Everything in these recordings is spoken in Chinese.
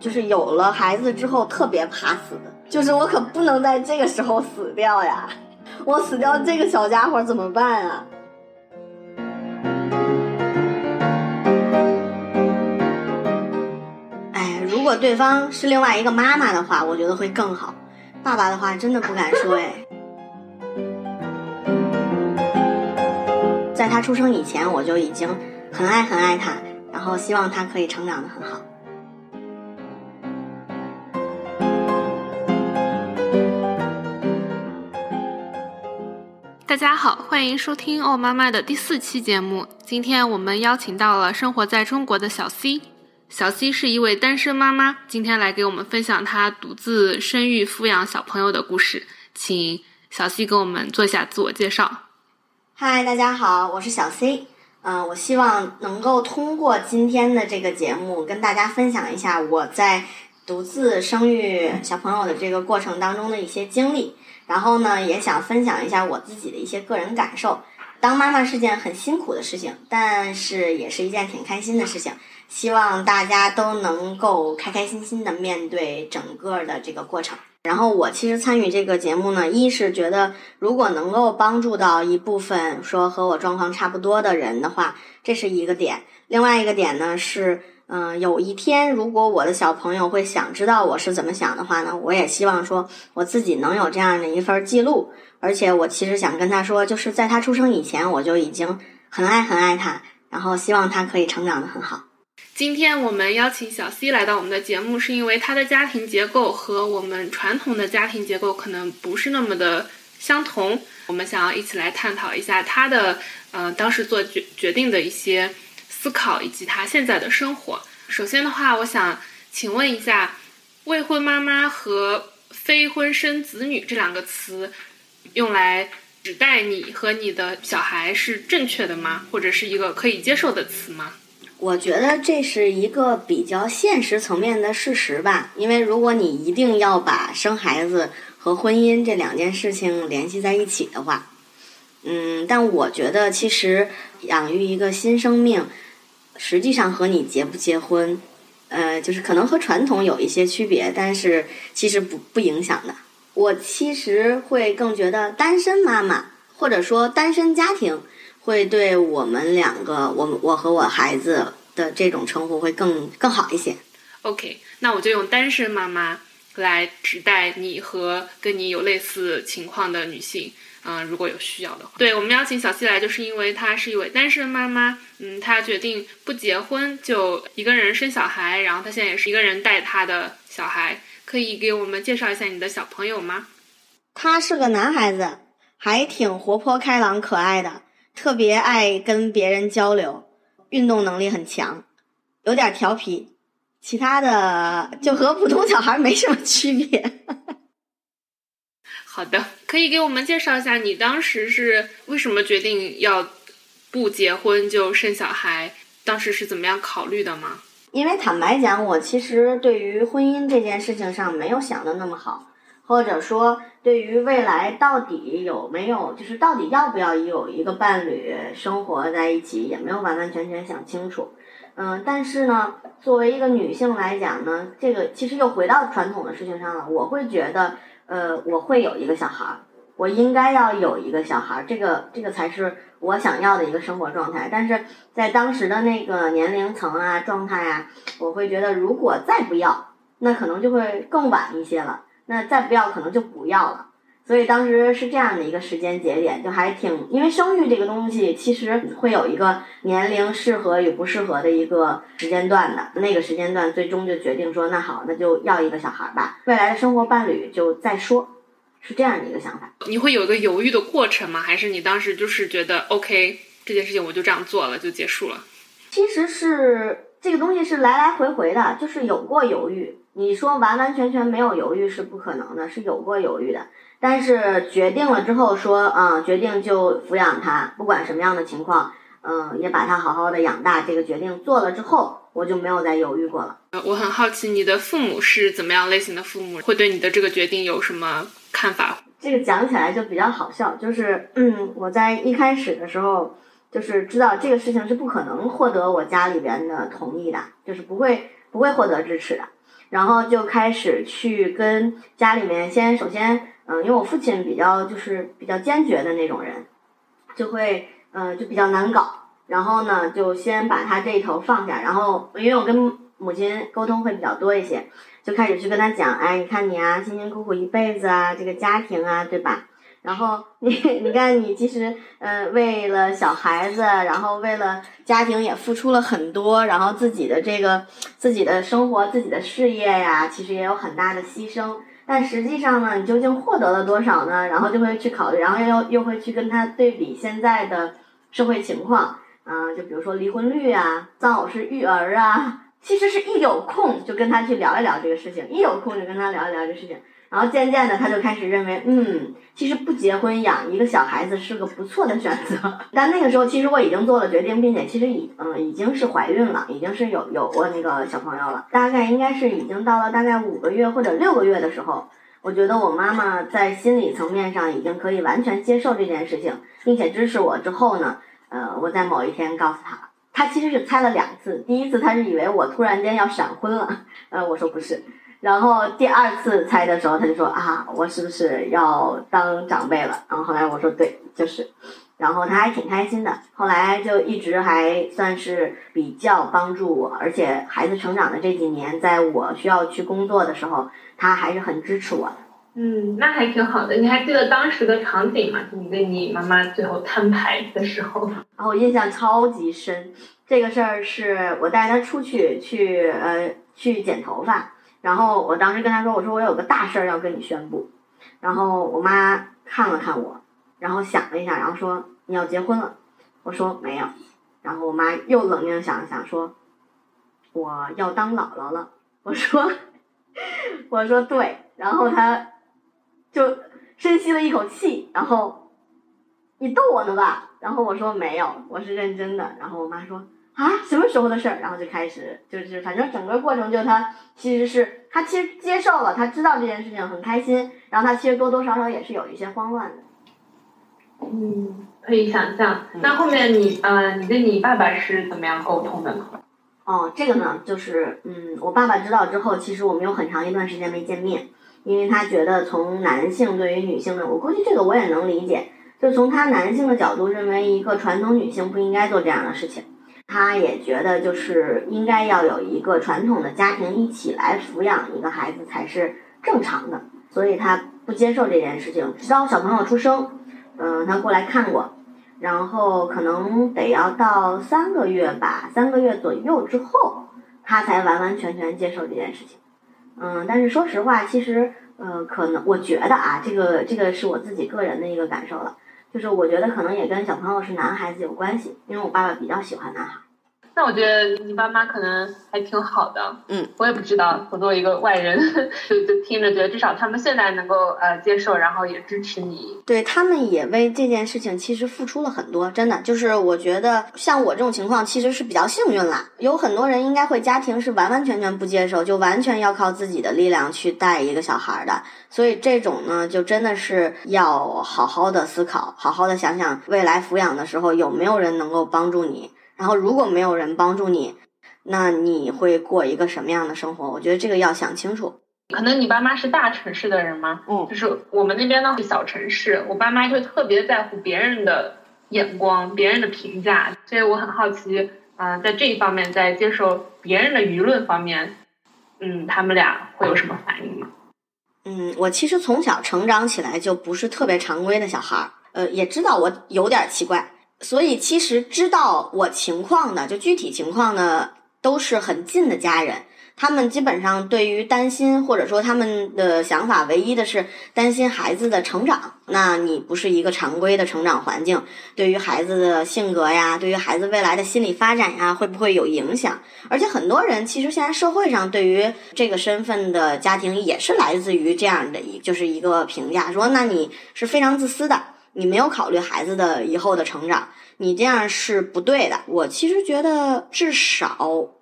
就是有了孩子之后特别怕死，就是我可不能在这个时候死掉呀！我死掉，这个小家伙怎么办啊？哎，如果对方是另外一个妈妈的话，我觉得会更好。爸爸的话，真的不敢说哎。在他出生以前，我就已经很爱很爱他，然后希望他可以成长的很好。大家好，欢迎收听哦妈妈的第四期节目。今天我们邀请到了生活在中国的小 C。小 C 是一位单身妈妈，今天来给我们分享她独自生育、抚养小朋友的故事。请小 C 给我们做一下自我介绍。嗨，大家好，我是小 C。嗯，我希望能够通过今天的这个节目，跟大家分享一下我在独自生育小朋友的这个过程当中的一些经历。然后呢，也想分享一下我自己的一些个人感受。当妈妈是件很辛苦的事情，但是也是一件挺开心的事情。希望大家都能够开开心心的面对整个的这个过程。然后我其实参与这个节目呢，一是觉得如果能够帮助到一部分说和我状况差不多的人的话，这是一个点。另外一个点呢是。嗯，有一天如果我的小朋友会想知道我是怎么想的话呢，我也希望说我自己能有这样的一份记录。而且我其实想跟他说，就是在他出生以前，我就已经很爱很爱他，然后希望他可以成长的很好。今天我们邀请小 C 来到我们的节目，是因为他的家庭结构和我们传统的家庭结构可能不是那么的相同。我们想要一起来探讨一下他的，呃，当时做决决定的一些。思考以及他现在的生活。首先的话，我想请问一下，未婚妈妈和非婚生子女这两个词，用来指代你和你的小孩是正确的吗？或者是一个可以接受的词吗？我觉得这是一个比较现实层面的事实吧。因为如果你一定要把生孩子和婚姻这两件事情联系在一起的话，嗯，但我觉得其实养育一个新生命。实际上和你结不结婚，呃，就是可能和传统有一些区别，但是其实不不影响的。我其实会更觉得单身妈妈或者说单身家庭会对我们两个，我我和我孩子的这种称呼会更更好一些。OK，那我就用单身妈妈来指代你和跟你有类似情况的女性。嗯，如果有需要的话，对我们邀请小西来，就是因为她是一位单身妈妈。嗯，她决定不结婚，就一个人生小孩，然后她现在也是一个人带她的小孩。可以给我们介绍一下你的小朋友吗？他是个男孩子，还挺活泼开朗可爱的，特别爱跟别人交流，运动能力很强，有点调皮，其他的就和普通小孩没什么区别。好的，可以给我们介绍一下你当时是为什么决定要不结婚就生小孩？当时是怎么样考虑的吗？因为坦白讲，我其实对于婚姻这件事情上没有想的那么好，或者说对于未来到底有没有，就是到底要不要有一个伴侣生活在一起，也没有完完全全想清楚。嗯，但是呢，作为一个女性来讲呢，这个其实又回到传统的事情上了，我会觉得。呃，我会有一个小孩儿，我应该要有一个小孩儿，这个这个才是我想要的一个生活状态。但是在当时的那个年龄层啊、状态啊，我会觉得如果再不要，那可能就会更晚一些了。那再不要，可能就不要了。所以当时是这样的一个时间节点，就还挺，因为生育这个东西其实会有一个年龄适合与不适合的一个时间段的，那个时间段最终就决定说，那好，那就要一个小孩吧，未来的生活伴侣就再说，是这样的一个想法。你会有一个犹豫的过程吗？还是你当时就是觉得 OK 这件事情我就这样做了就结束了？其实是这个东西是来来回回的，就是有过犹豫。你说完完全全没有犹豫是不可能的，是有过犹豫的。但是决定了之后说，嗯，决定就抚养他，不管什么样的情况，嗯，也把他好好的养大。这个决定做了之后，我就没有再犹豫过了。我很好奇，你的父母是怎么样类型的父母？会对你的这个决定有什么看法？这个讲起来就比较好笑，就是，嗯，我在一开始的时候，就是知道这个事情是不可能获得我家里边的同意的，就是不会不会获得支持的。然后就开始去跟家里面先首先，嗯，因为我父亲比较就是比较坚决的那种人，就会嗯就比较难搞。然后呢，就先把他这一头放下，然后因为我跟母亲沟通会比较多一些，就开始去跟他讲，哎，你看你啊，辛辛苦苦一辈子啊，这个家庭啊，对吧？然后你你看你其实呃为了小孩子，然后为了家庭也付出了很多，然后自己的这个自己的生活、自己的事业呀，其实也有很大的牺牲。但实际上呢，你究竟获得了多少呢？然后就会去考虑，然后又又会去跟他对比现在的社会情况。啊，就比如说离婚率啊，丧偶式育儿啊，其实是一有空就跟他去聊一聊这个事情，一有空就跟他聊一聊这个事情，然后渐渐的他就开始认为，嗯，其实不结婚养一个小孩子是个不错的选择。但那个时候其实我已经做了决定，并且其实已嗯已经是怀孕了，已经是有有过那个小朋友了，大概应该是已经到了大概五个月或者六个月的时候，我觉得我妈妈在心理层面上已经可以完全接受这件事情，并且支持我之后呢。呃，我在某一天告诉他，他其实是猜了两次。第一次他是以为我突然间要闪婚了，呃，我说不是。然后第二次猜的时候，他就说啊，我是不是要当长辈了？然后后来我说对，就是。然后他还挺开心的。后来就一直还算是比较帮助我，而且孩子成长的这几年，在我需要去工作的时候，他还是很支持我的。嗯，那还挺好的。你还记得当时的场景吗？你跟你妈妈最后摊牌的时候。然后我印象超级深。这个事儿是我带他出去去呃去剪头发，然后我当时跟她说：“我说我有个大事儿要跟你宣布。”然后我妈看了看我，然后想了一下，然后说：“你要结婚了。”我说：“没有。”然后我妈又冷静想了想说：“我要当姥姥了。”我说：“我说对。”然后她。就深吸了一口气，然后你逗我呢吧？然后我说没有，我是认真的。然后我妈说啊，什么时候的事儿？然后就开始就是反正整个过程就他其实是他其实接受了，他知道这件事情很开心，然后他其实多多少少也是有一些慌乱的。嗯，可以想象。那后面你呃，你跟你爸爸是怎么样沟通的呢？哦，这个呢，就是嗯，我爸爸知道之后，其实我们有很长一段时间没见面。因为他觉得从男性对于女性的，我估计这个我也能理解，就从他男性的角度认为一个传统女性不应该做这样的事情，他也觉得就是应该要有一个传统的家庭一起来抚养一个孩子才是正常的，所以他不接受这件事情。直到小朋友出生，嗯，他过来看过，然后可能得要到三个月吧，三个月左右之后，他才完完全全接受这件事情。嗯，但是说实话，其实，呃，可能我觉得啊，这个这个是我自己个人的一个感受了，就是我觉得可能也跟小朋友是男孩子有关系，因为我爸爸比较喜欢男孩。那我觉得你爸妈可能还挺好的，嗯，我也不知道，我作为一个外人，就就听着觉得至少他们现在能够呃接受，然后也支持你。对他们也为这件事情其实付出了很多，真的就是我觉得像我这种情况其实是比较幸运啦。有很多人应该会家庭是完完全全不接受，就完全要靠自己的力量去带一个小孩的，所以这种呢就真的是要好好的思考，好好的想想未来抚养的时候有没有人能够帮助你。然后，如果没有人帮助你，那你会过一个什么样的生活？我觉得这个要想清楚。可能你爸妈是大城市的人吗？嗯，就是我们那边呢是小城市，我爸妈就特别在乎别人的眼光、别人的评价，所以我很好奇，嗯，在这一方面，在接受别人的舆论方面，嗯，他们俩会有什么反应吗？嗯，我其实从小成长起来就不是特别常规的小孩儿，呃，也知道我有点奇怪。所以，其实知道我情况的，就具体情况呢，都是很近的家人。他们基本上对于担心，或者说他们的想法，唯一的是担心孩子的成长。那你不是一个常规的成长环境，对于孩子的性格呀，对于孩子未来的心理发展呀，会不会有影响？而且很多人其实现在社会上对于这个身份的家庭，也是来自于这样的一，就是一个评价，说那你是非常自私的。你没有考虑孩子的以后的成长，你这样是不对的。我其实觉得，至少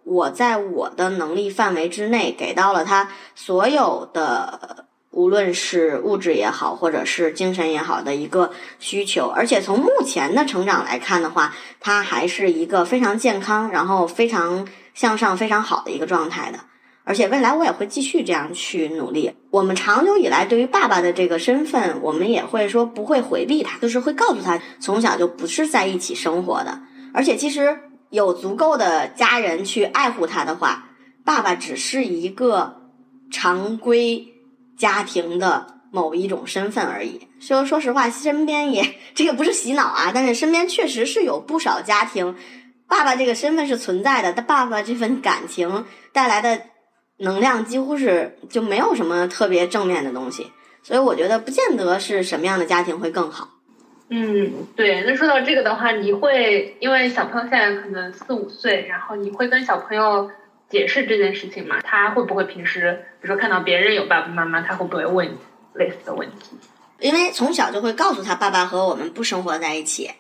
我在我的能力范围之内，给到了他所有的，无论是物质也好，或者是精神也好的一个需求。而且从目前的成长来看的话，他还是一个非常健康，然后非常向上、非常好的一个状态的。而且未来我也会继续这样去努力。我们长久以来对于爸爸的这个身份，我们也会说不会回避他，就是会告诉他从小就不是在一起生活的。而且其实有足够的家人去爱护他的话，爸爸只是一个常规家庭的某一种身份而已。说说实话，身边也这个不是洗脑啊，但是身边确实是有不少家庭。爸爸这个身份是存在的，但爸爸这份感情带来的能量几乎是就没有什么特别正面的东西，所以我觉得不见得是什么样的家庭会更好。嗯，对。那说到这个的话，你会因为小朋友现在可能四五岁，然后你会跟小朋友解释这件事情吗？他会不会平时比如说看到别人有爸爸妈妈，他会不会问类似的问题？因为从小就会告诉他，爸爸和我们不生活在一起，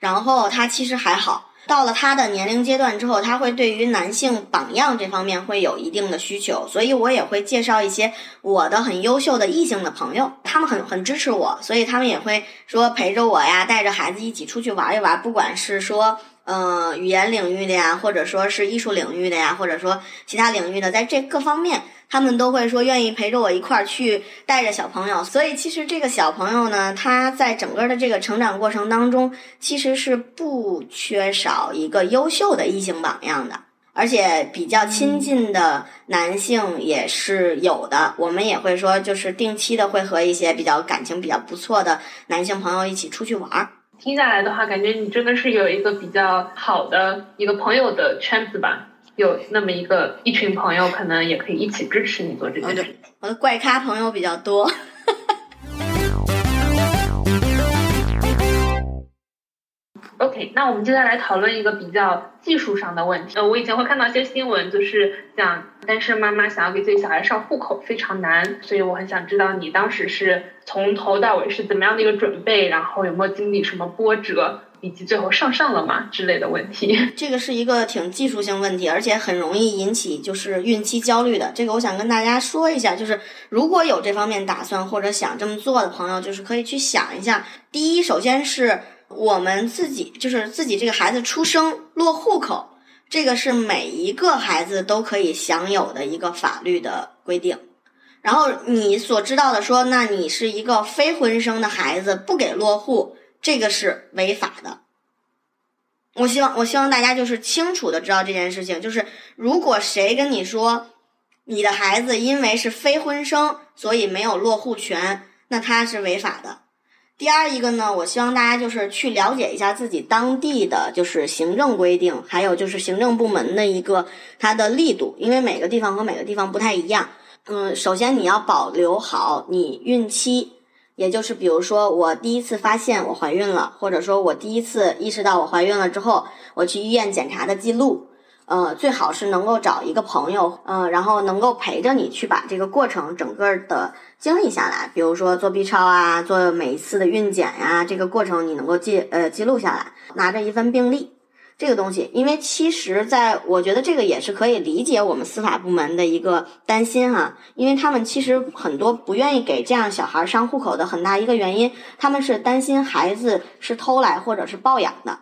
然后他其实还好。到了他的年龄阶段之后，他会对于男性榜样这方面会有一定的需求，所以我也会介绍一些我的很优秀的异性的朋友，他们很很支持我，所以他们也会说陪着我呀，带着孩子一起出去玩一玩，不管是说。嗯，语言领域的呀，或者说是艺术领域的呀，或者说其他领域的，在这各方面，他们都会说愿意陪着我一块儿去带着小朋友。所以，其实这个小朋友呢，他在整个的这个成长过程当中，其实是不缺少一个优秀的异性榜样的，而且比较亲近的男性也是有的。我们也会说，就是定期的会和一些比较感情比较不错的男性朋友一起出去玩儿。听下来的话，感觉你真的是有一个比较好的一个朋友的圈子吧？有那么一个一群朋友，可能也可以一起支持你做这件事。我的怪咖朋友比较多。OK，那我们接下来讨论一个比较技术上的问题。呃，我以前会看到一些新闻，就是讲单身妈妈想要给自己小孩上户口非常难，所以我很想知道你当时是从头到尾是怎么样的一个准备，然后有没有经历什么波折，以及最后上上了吗之类的问题。这个是一个挺技术性问题，而且很容易引起就是孕期焦虑的。这个我想跟大家说一下，就是如果有这方面打算或者想这么做的朋友，就是可以去想一下。第一，首先是。我们自己就是自己这个孩子出生落户口，这个是每一个孩子都可以享有的一个法律的规定。然后你所知道的说，那你是一个非婚生的孩子，不给落户，这个是违法的。我希望我希望大家就是清楚的知道这件事情，就是如果谁跟你说你的孩子因为是非婚生，所以没有落户权，那他是违法的。第二一个呢，我希望大家就是去了解一下自己当地的就是行政规定，还有就是行政部门的一个它的力度，因为每个地方和每个地方不太一样。嗯，首先你要保留好你孕期，也就是比如说我第一次发现我怀孕了，或者说我第一次意识到我怀孕了之后，我去医院检查的记录。呃，最好是能够找一个朋友，嗯，然后能够陪着你去把这个过程整个的经历下来，比如说做 B 超啊，做每一次的孕检呀，这个过程你能够记呃记录下来，拿着一份病历，这个东西，因为其实在我觉得这个也是可以理解我们司法部门的一个担心哈，因为他们其实很多不愿意给这样小孩上户口的很大一个原因，他们是担心孩子是偷来或者是抱养的，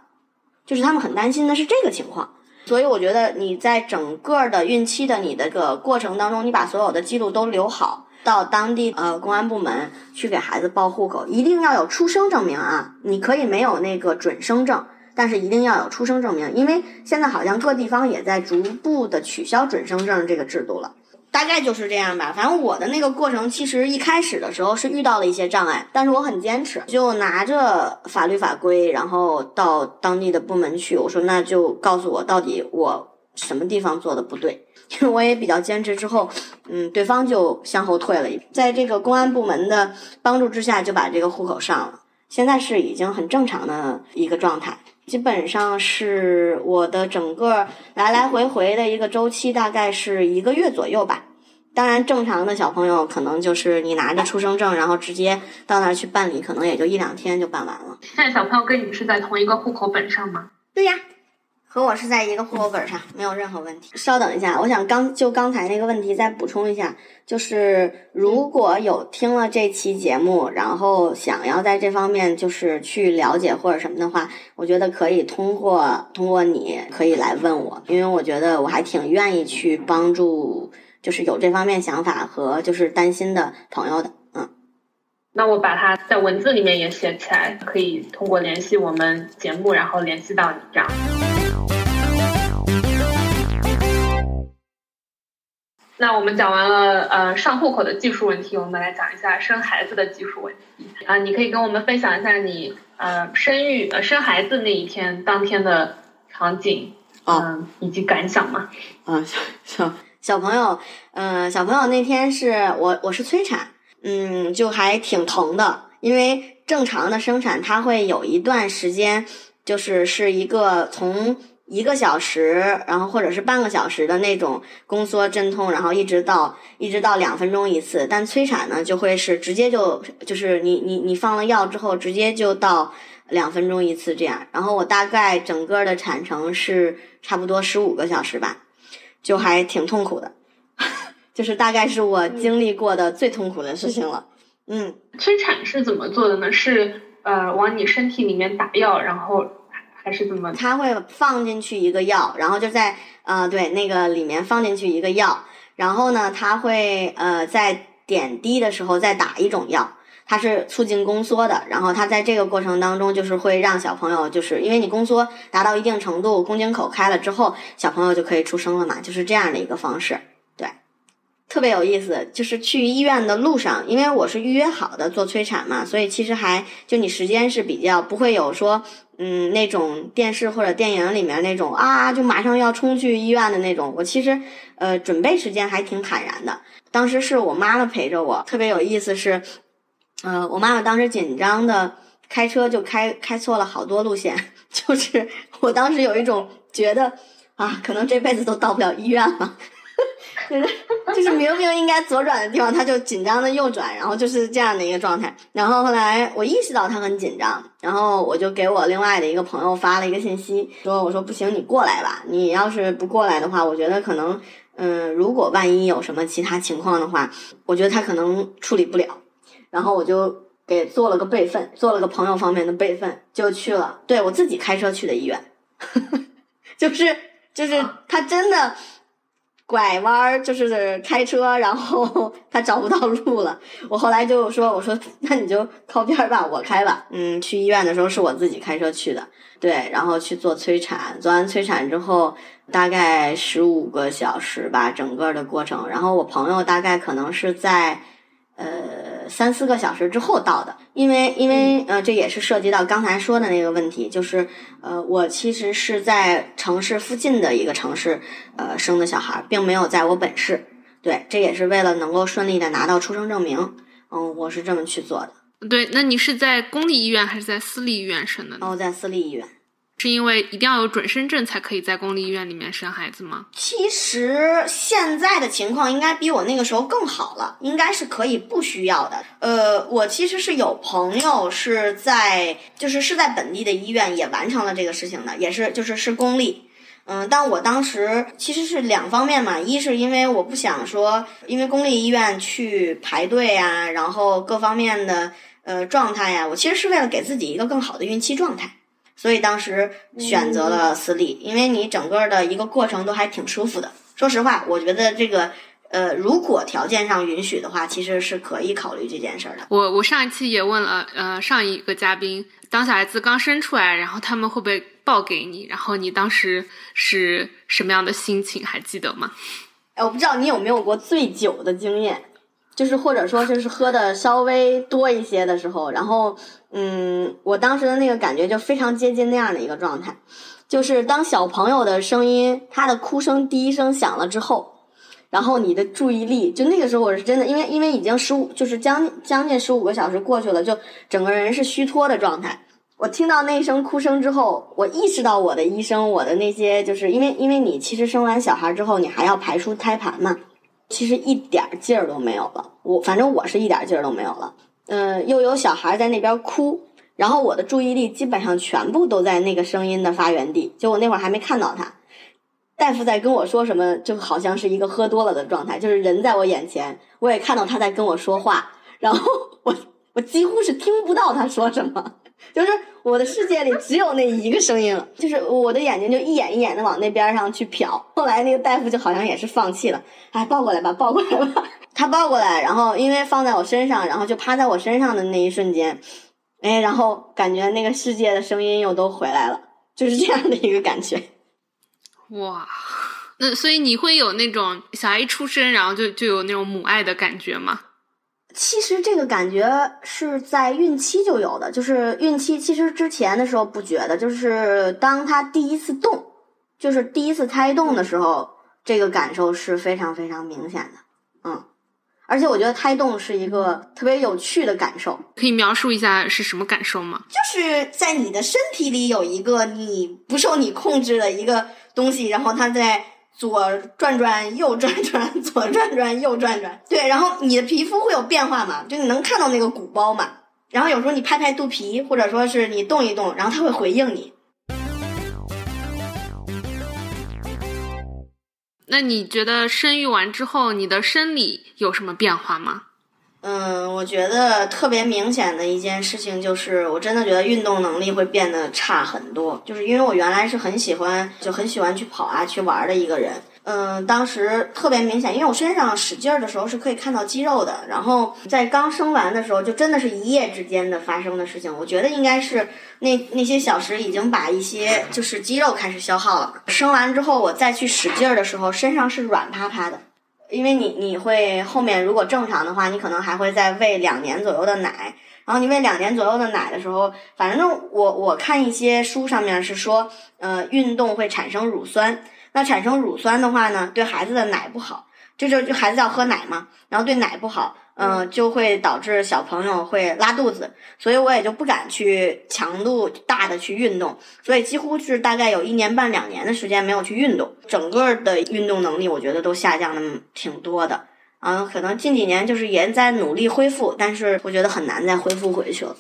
就是他们很担心的是这个情况。所以我觉得你在整个的孕期的你的个过程当中，你把所有的记录都留好，到当地呃公安部门去给孩子报户口，一定要有出生证明啊！你可以没有那个准生证，但是一定要有出生证明，因为现在好像各地方也在逐步的取消准生证这个制度了。大概就是这样吧，反正我的那个过程，其实一开始的时候是遇到了一些障碍，但是我很坚持，就拿着法律法规，然后到当地的部门去，我说那就告诉我到底我什么地方做的不对，因为我也比较坚持。之后，嗯，对方就向后退了一步，在这个公安部门的帮助之下，就把这个户口上了，现在是已经很正常的一个状态。基本上是我的整个来来回回的一个周期，大概是一个月左右吧。当然，正常的小朋友可能就是你拿着出生证，然后直接到那儿去办理，可能也就一两天就办完了。现在小朋友跟你是在同一个户口本上吗？对呀。和我是在一个户口本上，没有任何问题。稍等一下，我想刚就刚才那个问题再补充一下，就是如果有听了这期节目，然后想要在这方面就是去了解或者什么的话，我觉得可以通过通过你可以来问我，因为我觉得我还挺愿意去帮助就是有这方面想法和就是担心的朋友的。嗯，那我把它在文字里面也写起来，可以通过联系我们节目，然后联系到你这样。那我们讲完了呃上户口的技术问题，我们来讲一下生孩子的技术问题啊。你可以跟我们分享一下你呃生育呃生孩子那一天当天的场景嗯以及感想吗？啊小小朋友嗯小朋友那天是我我是催产嗯就还挺疼的，因为正常的生产它会有一段时间就是是一个从。一个小时，然后或者是半个小时的那种宫缩阵痛，然后一直到一直到两分钟一次。但催产呢，就会是直接就就是你你你放了药之后，直接就到两分钟一次这样。然后我大概整个的产程是差不多十五个小时吧，就还挺痛苦的，就是大概是我经历过的最痛苦的事情了。嗯，催产是怎么做的呢？是呃往你身体里面打药，然后。还是怎么？他会放进去一个药，然后就在呃对那个里面放进去一个药，然后呢，他会呃在点滴的时候再打一种药，它是促进宫缩的。然后他在这个过程当中，就是会让小朋友，就是因为你宫缩达到一定程度，宫颈口开了之后，小朋友就可以出生了嘛，就是这样的一个方式。特别有意思。就是去医院的路上，因为我是预约好的做催产嘛，所以其实还就你时间是比较不会有说。嗯，那种电视或者电影里面那种啊，就马上要冲去医院的那种，我其实呃准备时间还挺坦然的。当时是我妈妈陪着我，特别有意思是，呃，我妈妈当时紧张的开车就开开错了好多路线，就是我当时有一种觉得啊，可能这辈子都到不了医院了。就 是就是明明应该左转的地方，他就紧张的右转，然后就是这样的一个状态。然后后来我意识到他很紧张，然后我就给我另外的一个朋友发了一个信息，说我说不行，你过来吧。你要是不过来的话，我觉得可能，嗯，如果万一有什么其他情况的话，我觉得他可能处理不了。然后我就给做了个备份，做了个朋友方面的备份，就去了。对我自己开车去的医院，就是就是他真的。拐弯儿就是开车，然后 他找不到路了。我后来就说：“我说那你就靠边儿吧，我开吧。”嗯，去医院的时候是我自己开车去的，对，然后去做催产，做完催产之后大概十五个小时吧，整个的过程。然后我朋友大概可能是在呃。三四个小时之后到的，因为因为呃，这也是涉及到刚才说的那个问题，就是呃，我其实是在城市附近的一个城市呃生的小孩，并没有在我本市。对，这也是为了能够顺利的拿到出生证明。嗯，我是这么去做的。对，那你是在公立医院还是在私立医院生的？哦，在私立医院。是因为一定要有准生证才可以在公立医院里面生孩子吗？其实现在的情况应该比我那个时候更好了，应该是可以不需要的。呃，我其实是有朋友是在，就是是在本地的医院也完成了这个事情的，也是就是是公立。嗯，但我当时其实是两方面嘛，一是因为我不想说，因为公立医院去排队呀，然后各方面的呃状态呀，我其实是为了给自己一个更好的孕期状态。所以当时选择了私立，因为你整个的一个过程都还挺舒服的。说实话，我觉得这个呃，如果条件上允许的话，其实是可以考虑这件事儿的。我我上一期也问了，呃，上一个嘉宾，当小孩子刚生出来，然后他们会不会抱给你？然后你当时是什么样的心情？还记得吗？哎，我不知道你有没有过醉酒的经验。就是或者说就是喝的稍微多一些的时候，然后嗯，我当时的那个感觉就非常接近那样的一个状态，就是当小朋友的声音他的哭声第一声响了之后，然后你的注意力就那个时候我是真的，因为因为已经十五就是将将近十五个小时过去了，就整个人是虚脱的状态。我听到那一声哭声之后，我意识到我的医生，我的那些就是因为因为你其实生完小孩之后，你还要排出胎盘嘛。其实一点劲儿都没有了，我反正我是一点劲儿都没有了。嗯，又有小孩在那边哭，然后我的注意力基本上全部都在那个声音的发源地，就我那会儿还没看到他。大夫在跟我说什么，就好像是一个喝多了的状态，就是人在我眼前，我也看到他在跟我说话，然后 我我几乎是听不到他说什么，就是我的世界里只有那一个声音了，就是我的眼睛就一眼一眼的往那边上去瞟。后来那个大夫就好像也是放弃了，哎，抱过来吧，抱过来吧。他抱过来，然后因为放在我身上，然后就趴在我身上的那一瞬间，哎，然后感觉那个世界的声音又都回来了，就是这样的一个感觉。哇，那所以你会有那种小孩一出生，然后就就有那种母爱的感觉吗？其实这个感觉是在孕期就有的，就是孕期其实之前的时候不觉得，就是当他第一次动，就是第一次胎动的时候，这个感受是非常非常明显的，嗯，而且我觉得胎动是一个特别有趣的感受，可以描述一下是什么感受吗？就是在你的身体里有一个你不受你控制的一个东西，然后它在。左转转，右转转，左转转，右转转。对，然后你的皮肤会有变化嘛？就你能看到那个鼓包嘛？然后有时候你拍拍肚皮，或者说是你动一动，然后它会回应你。那你觉得生育完之后，你的生理有什么变化吗？嗯，我觉得特别明显的一件事情就是，我真的觉得运动能力会变得差很多。就是因为我原来是很喜欢，就很喜欢去跑啊、去玩的一个人。嗯，当时特别明显，因为我身上使劲儿的时候是可以看到肌肉的。然后在刚生完的时候，就真的是一夜之间的发生的事情。我觉得应该是那那些小时已经把一些就是肌肉开始消耗了。生完之后，我再去使劲儿的时候，身上是软趴趴的。因为你你会后面如果正常的话，你可能还会再喂两年左右的奶，然后你喂两年左右的奶的时候，反正我我看一些书上面是说，呃，运动会产生乳酸，那产生乳酸的话呢，对孩子的奶不好，就就就孩子要喝奶嘛，然后对奶不好。嗯，就会导致小朋友会拉肚子，所以我也就不敢去强度大的去运动，所以几乎是大概有一年半两年的时间没有去运动，整个的运动能力我觉得都下降的挺多的。嗯，可能近几年就是也在努力恢复，但是我觉得很难再恢复回去了。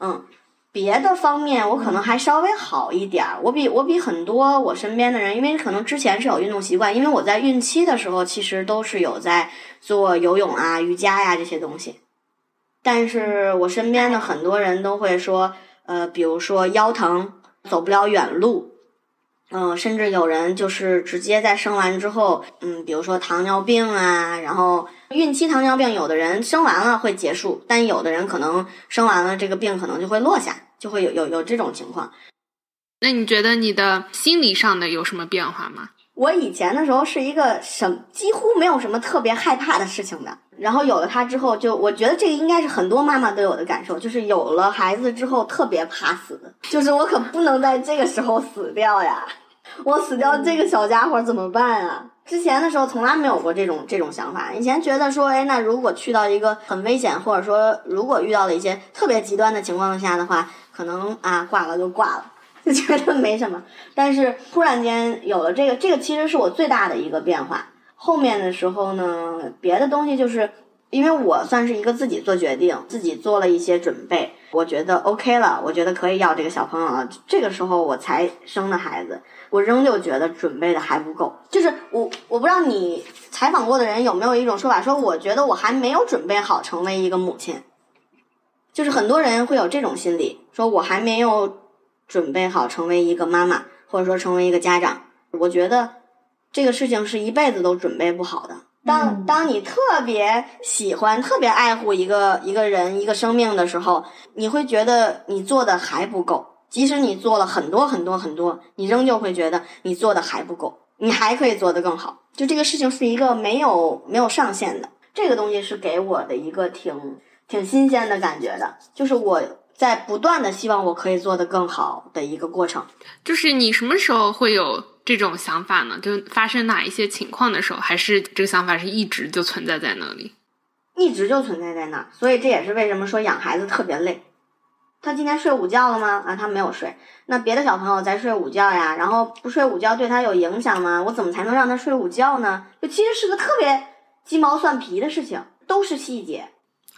嗯。别的方面我可能还稍微好一点儿，我比我比很多我身边的人，因为可能之前是有运动习惯，因为我在孕期的时候其实都是有在做游泳啊、瑜伽呀这些东西，但是我身边的很多人都会说，呃，比如说腰疼，走不了远路。嗯，甚至有人就是直接在生完之后，嗯，比如说糖尿病啊，然后孕期糖尿病，有的人生完了会结束，但有的人可能生完了这个病可能就会落下，就会有有有这种情况。那你觉得你的心理上的有什么变化吗？我以前的时候是一个什几乎没有什么特别害怕的事情的，然后有了他之后，就我觉得这个应该是很多妈妈都有的感受，就是有了孩子之后特别怕死，就是我可不能在这个时候死掉呀，我死掉这个小家伙怎么办啊？之前的时候从来没有过这种这种想法，以前觉得说，哎，那如果去到一个很危险，或者说如果遇到了一些特别极端的情况下的话，可能啊挂了就挂了。就觉得没什么，但是突然间有了这个，这个其实是我最大的一个变化。后面的时候呢，别的东西就是因为我算是一个自己做决定，自己做了一些准备，我觉得 OK 了，我觉得可以要这个小朋友了。这个时候我才生的孩子，我仍旧觉得准备的还不够。就是我我不知道你采访过的人有没有一种说法，说我觉得我还没有准备好成为一个母亲。就是很多人会有这种心理，说我还没有。准备好成为一个妈妈，或者说成为一个家长，我觉得这个事情是一辈子都准备不好的。当当你特别喜欢、特别爱护一个一个人、一个生命的时候，你会觉得你做的还不够。即使你做了很多很多很多，你仍旧会觉得你做的还不够，你还可以做得更好。就这个事情是一个没有没有上限的。这个东西是给我的一个挺挺新鲜的感觉的，就是我。在不断的希望我可以做得更好的一个过程，就是你什么时候会有这种想法呢？就发生哪一些情况的时候，还是这个想法是一直就存在在那里？一直就存在在那，所以这也是为什么说养孩子特别累。他今天睡午觉了吗？啊，他没有睡。那别的小朋友在睡午觉呀，然后不睡午觉对他有影响吗？我怎么才能让他睡午觉呢？就其实是个特别鸡毛蒜皮的事情，都是细节。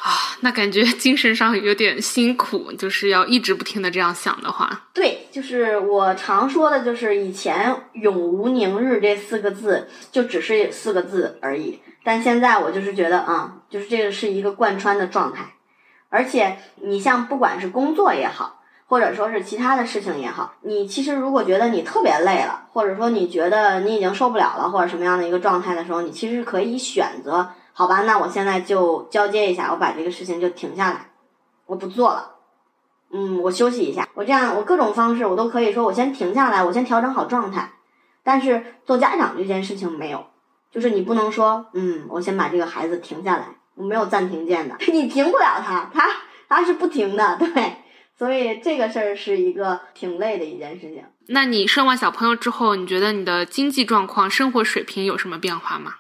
啊，那感觉精神上有点辛苦，就是要一直不停的这样想的话。对，就是我常说的，就是以前“永无宁日”这四个字就只是四个字而已，但现在我就是觉得啊，就是这个是一个贯穿的状态。而且你像不管是工作也好，或者说是其他的事情也好，你其实如果觉得你特别累了，或者说你觉得你已经受不了了，或者什么样的一个状态的时候，你其实可以选择，好吧，那我现在就交接一下，我把这个事情就停下来，我不做了。嗯，我休息一下，我这样，我各种方式我都可以说，我先停下来，我先调整好状态。但是做家长这件事情没有，就是你不能说，嗯，我先把这个孩子停下来，我没有暂停键的，你停不了他，他他是不停的，对，所以这个事儿是一个挺累的一件事情。那你生完小朋友之后，你觉得你的经济状况、生活水平有什么变化吗？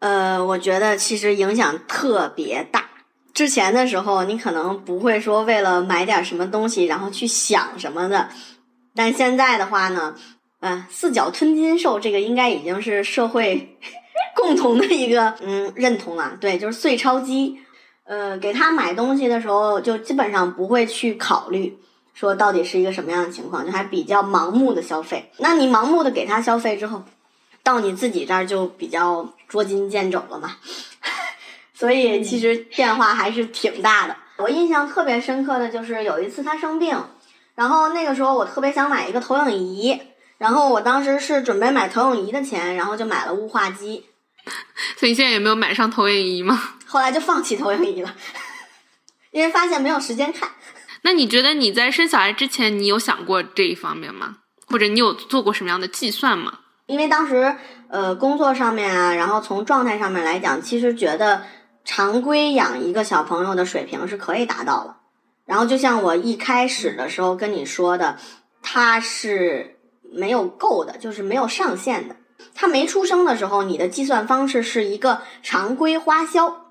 呃，我觉得其实影响特别大。之前的时候，你可能不会说为了买点什么东西，然后去想什么的。但现在的话呢，嗯，四脚吞金兽这个应该已经是社会 共同的一个嗯认同了。对，就是碎钞机。呃，给他买东西的时候，就基本上不会去考虑说到底是一个什么样的情况，就还比较盲目的消费。那你盲目的给他消费之后，到你自己这儿就比较捉襟见肘了嘛。所以其实变化还是挺大的。我印象特别深刻的就是有一次他生病，然后那个时候我特别想买一个投影仪，然后我当时是准备买投影仪的钱，然后就买了雾化机。所以你现在也没有买上投影仪吗？后来就放弃投影仪了，因为发现没有时间看。那你觉得你在生小孩之前，你有想过这一方面吗？或者你有做过什么样的计算吗？因为当时呃工作上面啊，然后从状态上面来讲，其实觉得。常规养一个小朋友的水平是可以达到了，然后就像我一开始的时候跟你说的，他是没有够的，就是没有上限的。他没出生的时候，你的计算方式是一个常规花销，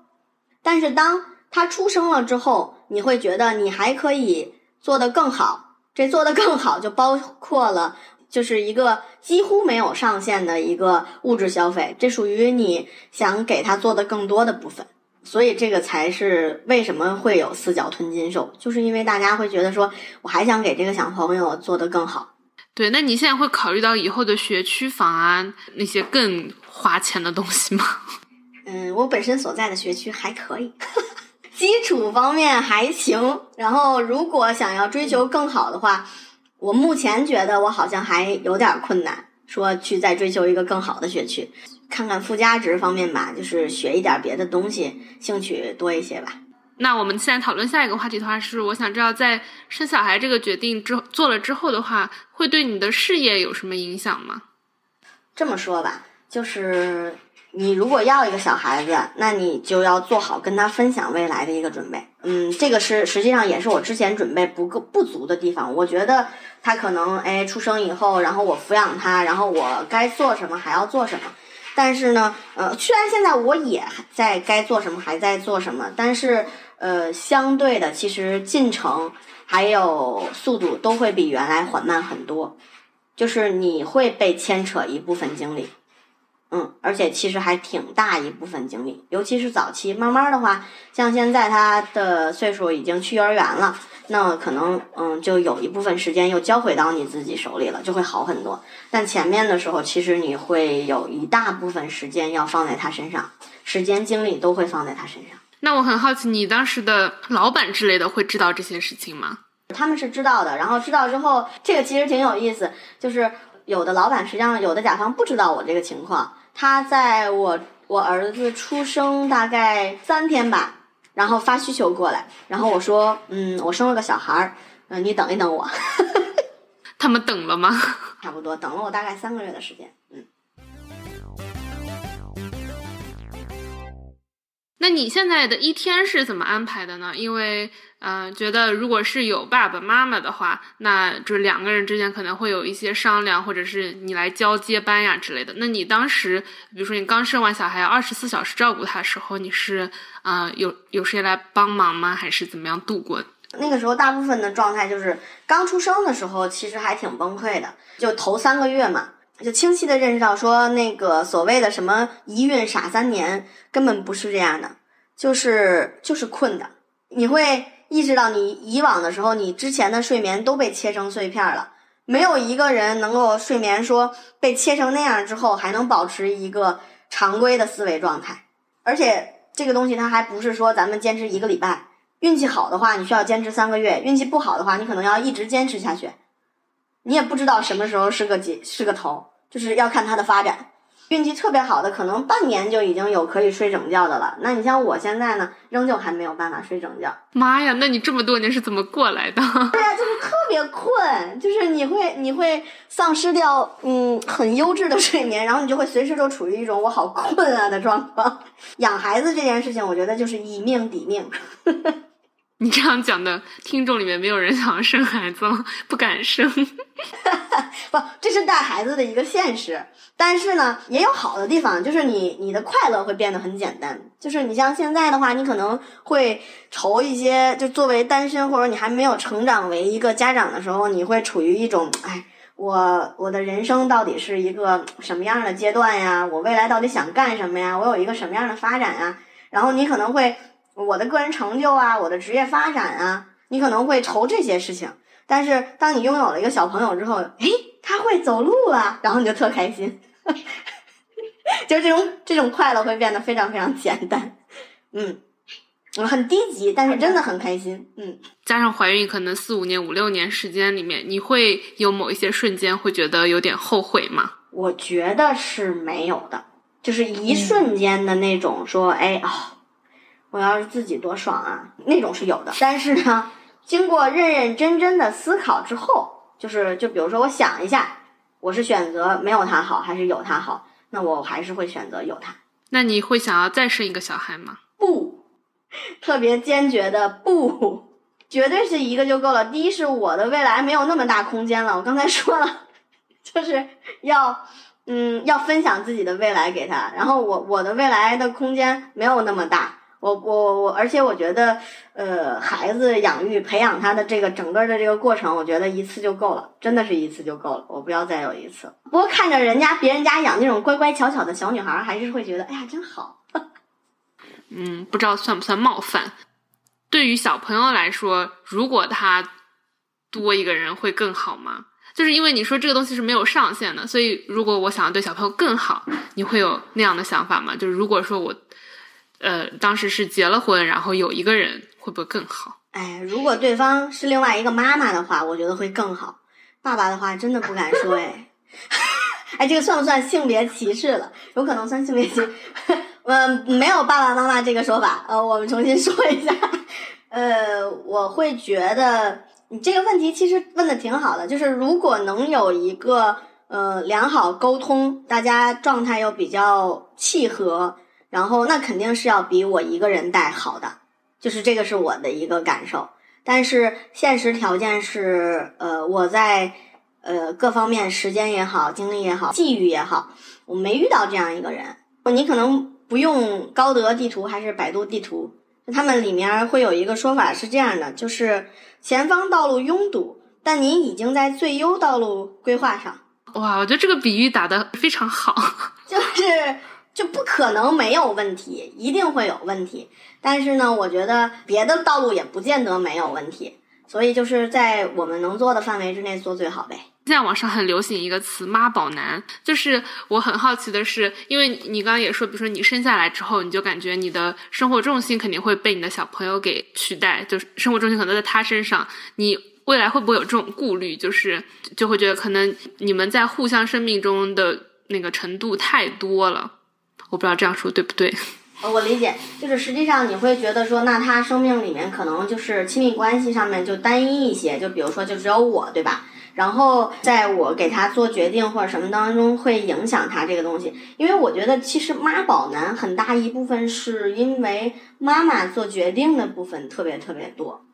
但是当他出生了之后，你会觉得你还可以做得更好。这做得更好就包括了，就是一个几乎没有上限的一个物质消费，这属于你想给他做的更多的部分。所以这个才是为什么会有四脚吞金兽，就是因为大家会觉得说，我还想给这个小朋友做得更好。对，那你现在会考虑到以后的学区房啊那些更花钱的东西吗？嗯，我本身所在的学区还可以，基础方面还行。然后如果想要追求更好的话，我目前觉得我好像还有点困难，说去再追求一个更好的学区。看看附加值方面吧，就是学一点别的东西，兴趣多一些吧。那我们现在讨论下一个话题的话，是我想知道，在生小孩这个决定之做了之后的话，会对你的事业有什么影响吗？这么说吧，就是你如果要一个小孩子，那你就要做好跟他分享未来的一个准备。嗯，这个是实际上也是我之前准备不够不足的地方。我觉得他可能哎出生以后，然后我抚养他，然后我该做什么还要做什么。但是呢，呃，虽然现在我也在该做什么还在做什么，但是呃，相对的，其实进程还有速度都会比原来缓慢很多，就是你会被牵扯一部分精力。嗯，而且其实还挺大一部分精力，尤其是早期。慢慢的话，像现在他的岁数已经去幼儿园了，那可能嗯，就有一部分时间又交回到你自己手里了，就会好很多。但前面的时候，其实你会有一大部分时间要放在他身上，时间精力都会放在他身上。那我很好奇，你当时的老板之类的会知道这些事情吗？他们是知道的，然后知道之后，这个其实挺有意思，就是有的老板实际上有的甲方不知道我这个情况。他在我我儿子出生大概三天吧，然后发需求过来，然后我说，嗯，我生了个小孩儿，嗯，你等一等我。他们等了吗？差不多，等了我大概三个月的时间，那你现在的一天是怎么安排的呢？因为。嗯，觉得如果是有爸爸妈妈的话，那就两个人之间可能会有一些商量，或者是你来交接班呀之类的。那你当时，比如说你刚生完小孩，二十四小时照顾他时候，你是啊有有谁来帮忙吗？还是怎么样度过？那个时候大部分的状态就是刚出生的时候，其实还挺崩溃的，就头三个月嘛，就清晰的认识到说那个所谓的什么一孕傻三年，根本不是这样的，就是就是困的，你会。意识到你以往的时候，你之前的睡眠都被切成碎片了，没有一个人能够睡眠说被切成那样之后还能保持一个常规的思维状态。而且这个东西它还不是说咱们坚持一个礼拜，运气好的话，你需要坚持三个月；运气不好的话，你可能要一直坚持下去。你也不知道什么时候是个结是个头，就是要看它的发展。运气特别好的，可能半年就已经有可以睡整觉的了。那你像我现在呢，仍旧还没有办法睡整觉。妈呀，那你这么多年是怎么过来的？对呀，就是特别困，就是你会你会丧失掉嗯很优质的睡眠，然后你就会随时都处于一种我好困啊的状况。养孩子这件事情，我觉得就是以命抵命。你这样讲的，听众里面没有人想要生孩子吗？不敢生。不，这是带孩子的一个现实。但是呢，也有好的地方，就是你你的快乐会变得很简单。就是你像现在的话，你可能会愁一些，就作为单身或者你还没有成长为一个家长的时候，你会处于一种，哎，我我的人生到底是一个什么样的阶段呀？我未来到底想干什么呀？我有一个什么样的发展啊？然后你可能会。我的个人成就啊，我的职业发展啊，你可能会愁这些事情。但是当你拥有了一个小朋友之后，诶，他会走路了，然后你就特开心，就这种这种快乐会变得非常非常简单，嗯，很低级，但是真的很开心，嗯。加上怀孕，可能四五年、五六年时间里面，你会有某一些瞬间会觉得有点后悔吗？我觉得是没有的，就是一瞬间的那种说，哎啊。我要是自己多爽啊，那种是有的。但是呢，经过认认真真的思考之后，就是就比如说，我想一下，我是选择没有他好，还是有他好？那我还是会选择有他。那你会想要再生一个小孩吗？不，特别坚决的不，绝对是一个就够了。第一是我的未来没有那么大空间了，我刚才说了，就是要嗯要分享自己的未来给他，然后我我的未来的空间没有那么大。我我我，而且我觉得，呃，孩子养育培养他的这个整个的这个过程，我觉得一次就够了，真的是一次就够了，我不要再有一次。不过看着人家别人家养那种乖乖巧巧的小女孩，还是会觉得，哎呀，真好。嗯，不知道算不算冒犯？对于小朋友来说，如果他多一个人会更好吗？就是因为你说这个东西是没有上限的，所以如果我想要对小朋友更好，你会有那样的想法吗？就是如果说我。呃，当时是结了婚，然后有一个人会不会更好？哎，如果对方是另外一个妈妈的话，我觉得会更好。爸爸的话，真的不敢说哎。哎，这个算不算性别歧视了？有可能算性别歧。嗯，没有爸爸妈妈这个说法。呃，我们重新说一下。呃，我会觉得你这个问题其实问的挺好的，就是如果能有一个呃良好沟通，大家状态又比较契合。然后那肯定是要比我一个人带好的，就是这个是我的一个感受。但是现实条件是，呃，我在呃各方面时间也好，精力也好，际遇也好，我没遇到这样一个人。你可能不用高德地图还是百度地图，他们里面会有一个说法是这样的，就是前方道路拥堵，但您已经在最优道路规划上。哇，我觉得这个比喻打得非常好，就是。就不可能没有问题，一定会有问题。但是呢，我觉得别的道路也不见得没有问题，所以就是在我们能做的范围之内做最好呗。现在网上很流行一个词“妈宝男”，就是我很好奇的是，因为你刚刚也说，比如说你生下来之后，你就感觉你的生活重心肯定会被你的小朋友给取代，就是生活重心可能在他身上。你未来会不会有这种顾虑？就是就会觉得可能你们在互相生命中的那个程度太多了。我不知道这样说对不对？呃我理解，就是实际上你会觉得说，那他生命里面可能就是亲密关系上面就单一一些，就比如说就只有我，对吧？然后在我给他做决定或者什么当中会影响他这个东西，因为我觉得其实妈宝男很大一部分是因为妈妈做决定的部分特别特别多，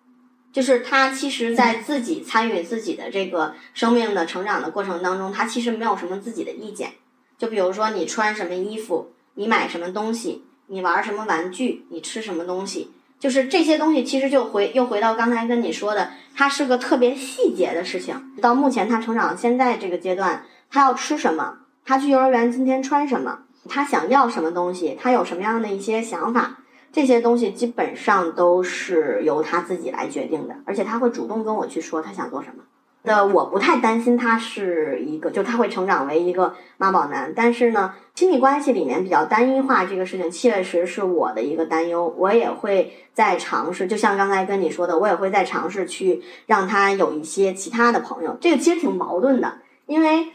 就是他其实在自己参与自己的这个生命的成长的过程当中，他其实没有什么自己的意见，就比如说你穿什么衣服。你买什么东西？你玩什么玩具？你吃什么东西？就是这些东西，其实就回又回到刚才跟你说的，它是个特别细节的事情。到目前他成长现在这个阶段，他要吃什么？他去幼儿园今天穿什么？他想要什么东西？他有什么样的一些想法？这些东西基本上都是由他自己来决定的，而且他会主动跟我去说他想做什么。的我不太担心他是一个，就他会成长为一个妈宝男。但是呢，亲密关系里面比较单一化这个事情，确实是我的一个担忧。我也会在尝试，就像刚才跟你说的，我也会在尝试去让他有一些其他的朋友。这个其实挺矛盾的，因为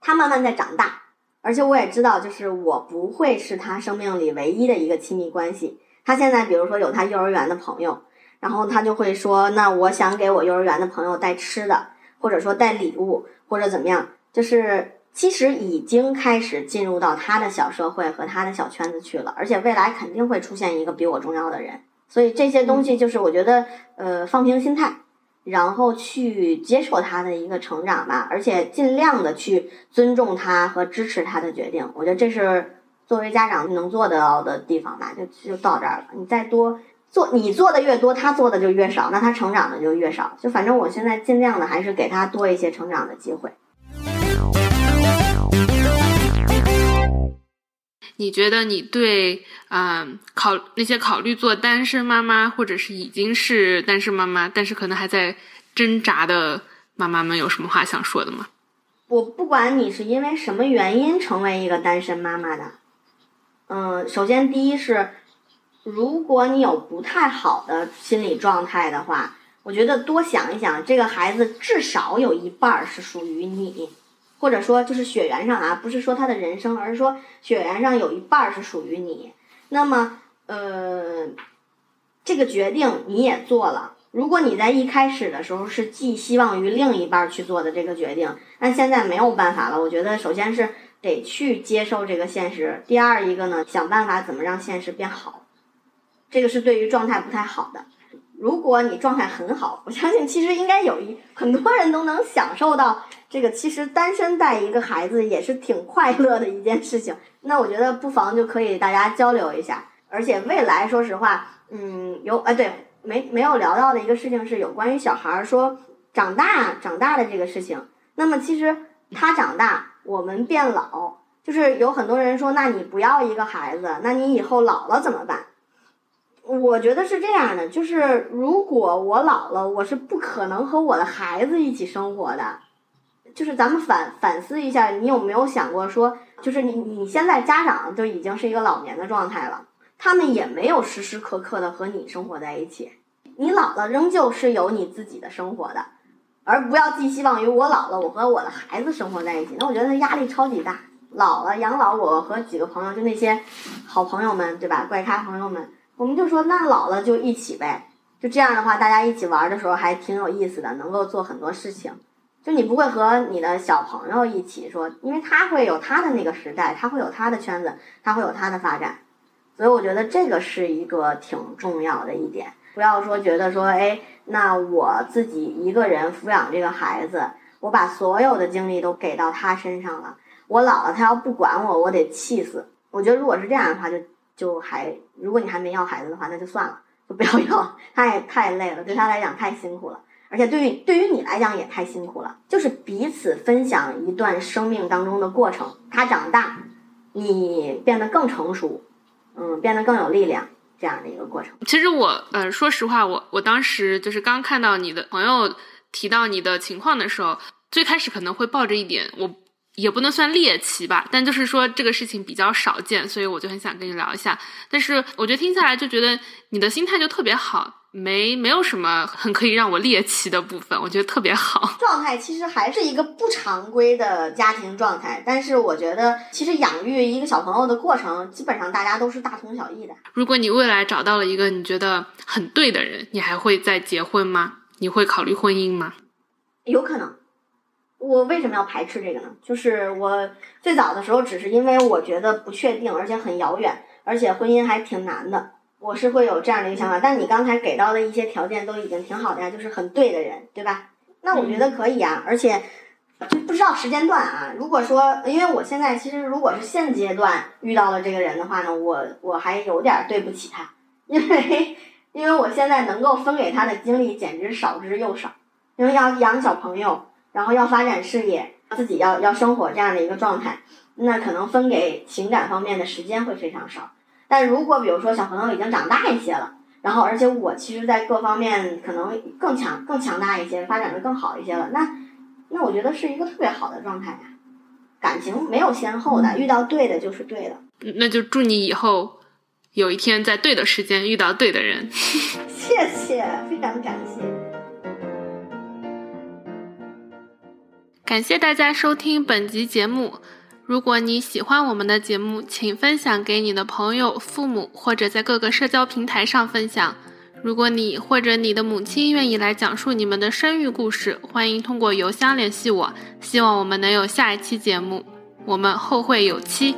他慢慢在长大，而且我也知道，就是我不会是他生命里唯一的一个亲密关系。他现在比如说有他幼儿园的朋友，然后他就会说：“那我想给我幼儿园的朋友带吃的。”或者说带礼物，或者怎么样，就是其实已经开始进入到他的小社会和他的小圈子去了，而且未来肯定会出现一个比我重要的人，所以这些东西就是我觉得，呃，放平心态，然后去接受他的一个成长吧，而且尽量的去尊重他和支持他的决定，我觉得这是作为家长能做得到的地方吧，就就到这儿了，你再多。做你做的越多，他做的就越少，那他成长的就越少。就反正我现在尽量的还是给他多一些成长的机会。你觉得你对嗯考那些考虑做单身妈妈，或者是已经是单身妈妈，但是可能还在挣扎的妈妈们有什么话想说的吗？我不管你是因为什么原因成为一个单身妈妈的，嗯，首先第一是。如果你有不太好的心理状态的话，我觉得多想一想，这个孩子至少有一半儿是属于你，或者说就是血缘上啊，不是说他的人生，而是说血缘上有一半儿是属于你。那么，呃，这个决定你也做了。如果你在一开始的时候是寄希望于另一半去做的这个决定，那现在没有办法了。我觉得首先是得去接受这个现实，第二一个呢，想办法怎么让现实变好。这个是对于状态不太好的。如果你状态很好，我相信其实应该有一很多人都能享受到这个。其实单身带一个孩子也是挺快乐的一件事情。那我觉得不妨就可以大家交流一下。而且未来说实话，嗯，有哎对，没没有聊到的一个事情是有关于小孩儿说长大长大的这个事情。那么其实他长大，我们变老，就是有很多人说，那你不要一个孩子，那你以后老了怎么办？我觉得是这样的，就是如果我老了，我是不可能和我的孩子一起生活的。就是咱们反反思一下，你有没有想过说，就是你你现在家长就已经是一个老年的状态了，他们也没有时时刻刻的和你生活在一起。你老了仍旧是有你自己的生活的，而不要寄希望于我老了我和我的孩子生活在一起。那我觉得他压力超级大。老了养老，我和几个朋友就那些好朋友们，对吧？怪咖朋友们。我们就说，那老了就一起呗，就这样的话，大家一起玩的时候还挺有意思的，能够做很多事情。就你不会和你的小朋友一起说，因为他会有他的那个时代，他会有他的圈子，他会有他的发展。所以我觉得这个是一个挺重要的一点。不要说觉得说，哎，那我自己一个人抚养这个孩子，我把所有的精力都给到他身上了，我老了他要不管我，我得气死。我觉得如果是这样的话，就。就还，如果你还没要孩子的话，那就算了，就不要要，他也太累了，对他来讲太辛苦了，而且对于对于你来讲也太辛苦了。就是彼此分享一段生命当中的过程，他长大，你变得更成熟，嗯，变得更有力量，这样的一个过程。其实我，呃，说实话，我我当时就是刚看到你的朋友提到你的情况的时候，最开始可能会抱着一点我。也不能算猎奇吧，但就是说这个事情比较少见，所以我就很想跟你聊一下。但是我觉得听下来就觉得你的心态就特别好，没没有什么很可以让我猎奇的部分，我觉得特别好。状态其实还是一个不常规的家庭状态，但是我觉得其实养育一个小朋友的过程，基本上大家都是大同小异的。如果你未来找到了一个你觉得很对的人，你还会再结婚吗？你会考虑婚姻吗？有可能。我为什么要排斥这个呢？就是我最早的时候，只是因为我觉得不确定，而且很遥远，而且婚姻还挺难的，我是会有这样的一个想法。但你刚才给到的一些条件都已经挺好的呀，就是很对的人，对吧？那我觉得可以啊，而且就不知道时间段啊。如果说，因为我现在其实如果是现阶段遇到了这个人的话呢，我我还有点对不起他，因为因为我现在能够分给他的精力简直少之又少，因为要养小朋友。然后要发展事业，自己要要生活这样的一个状态，那可能分给情感方面的时间会非常少。但如果比如说小朋友已经长大一些了，然后而且我其实在各方面可能更强更强大一些，发展的更好一些了，那那我觉得是一个特别好的状态呀。感情没有先后的，遇到对的就是对的。那就祝你以后有一天在对的时间遇到对的人。谢谢，非常感谢。感谢大家收听本集节目。如果你喜欢我们的节目，请分享给你的朋友、父母，或者在各个社交平台上分享。如果你或者你的母亲愿意来讲述你们的生育故事，欢迎通过邮箱联系我。希望我们能有下一期节目，我们后会有期。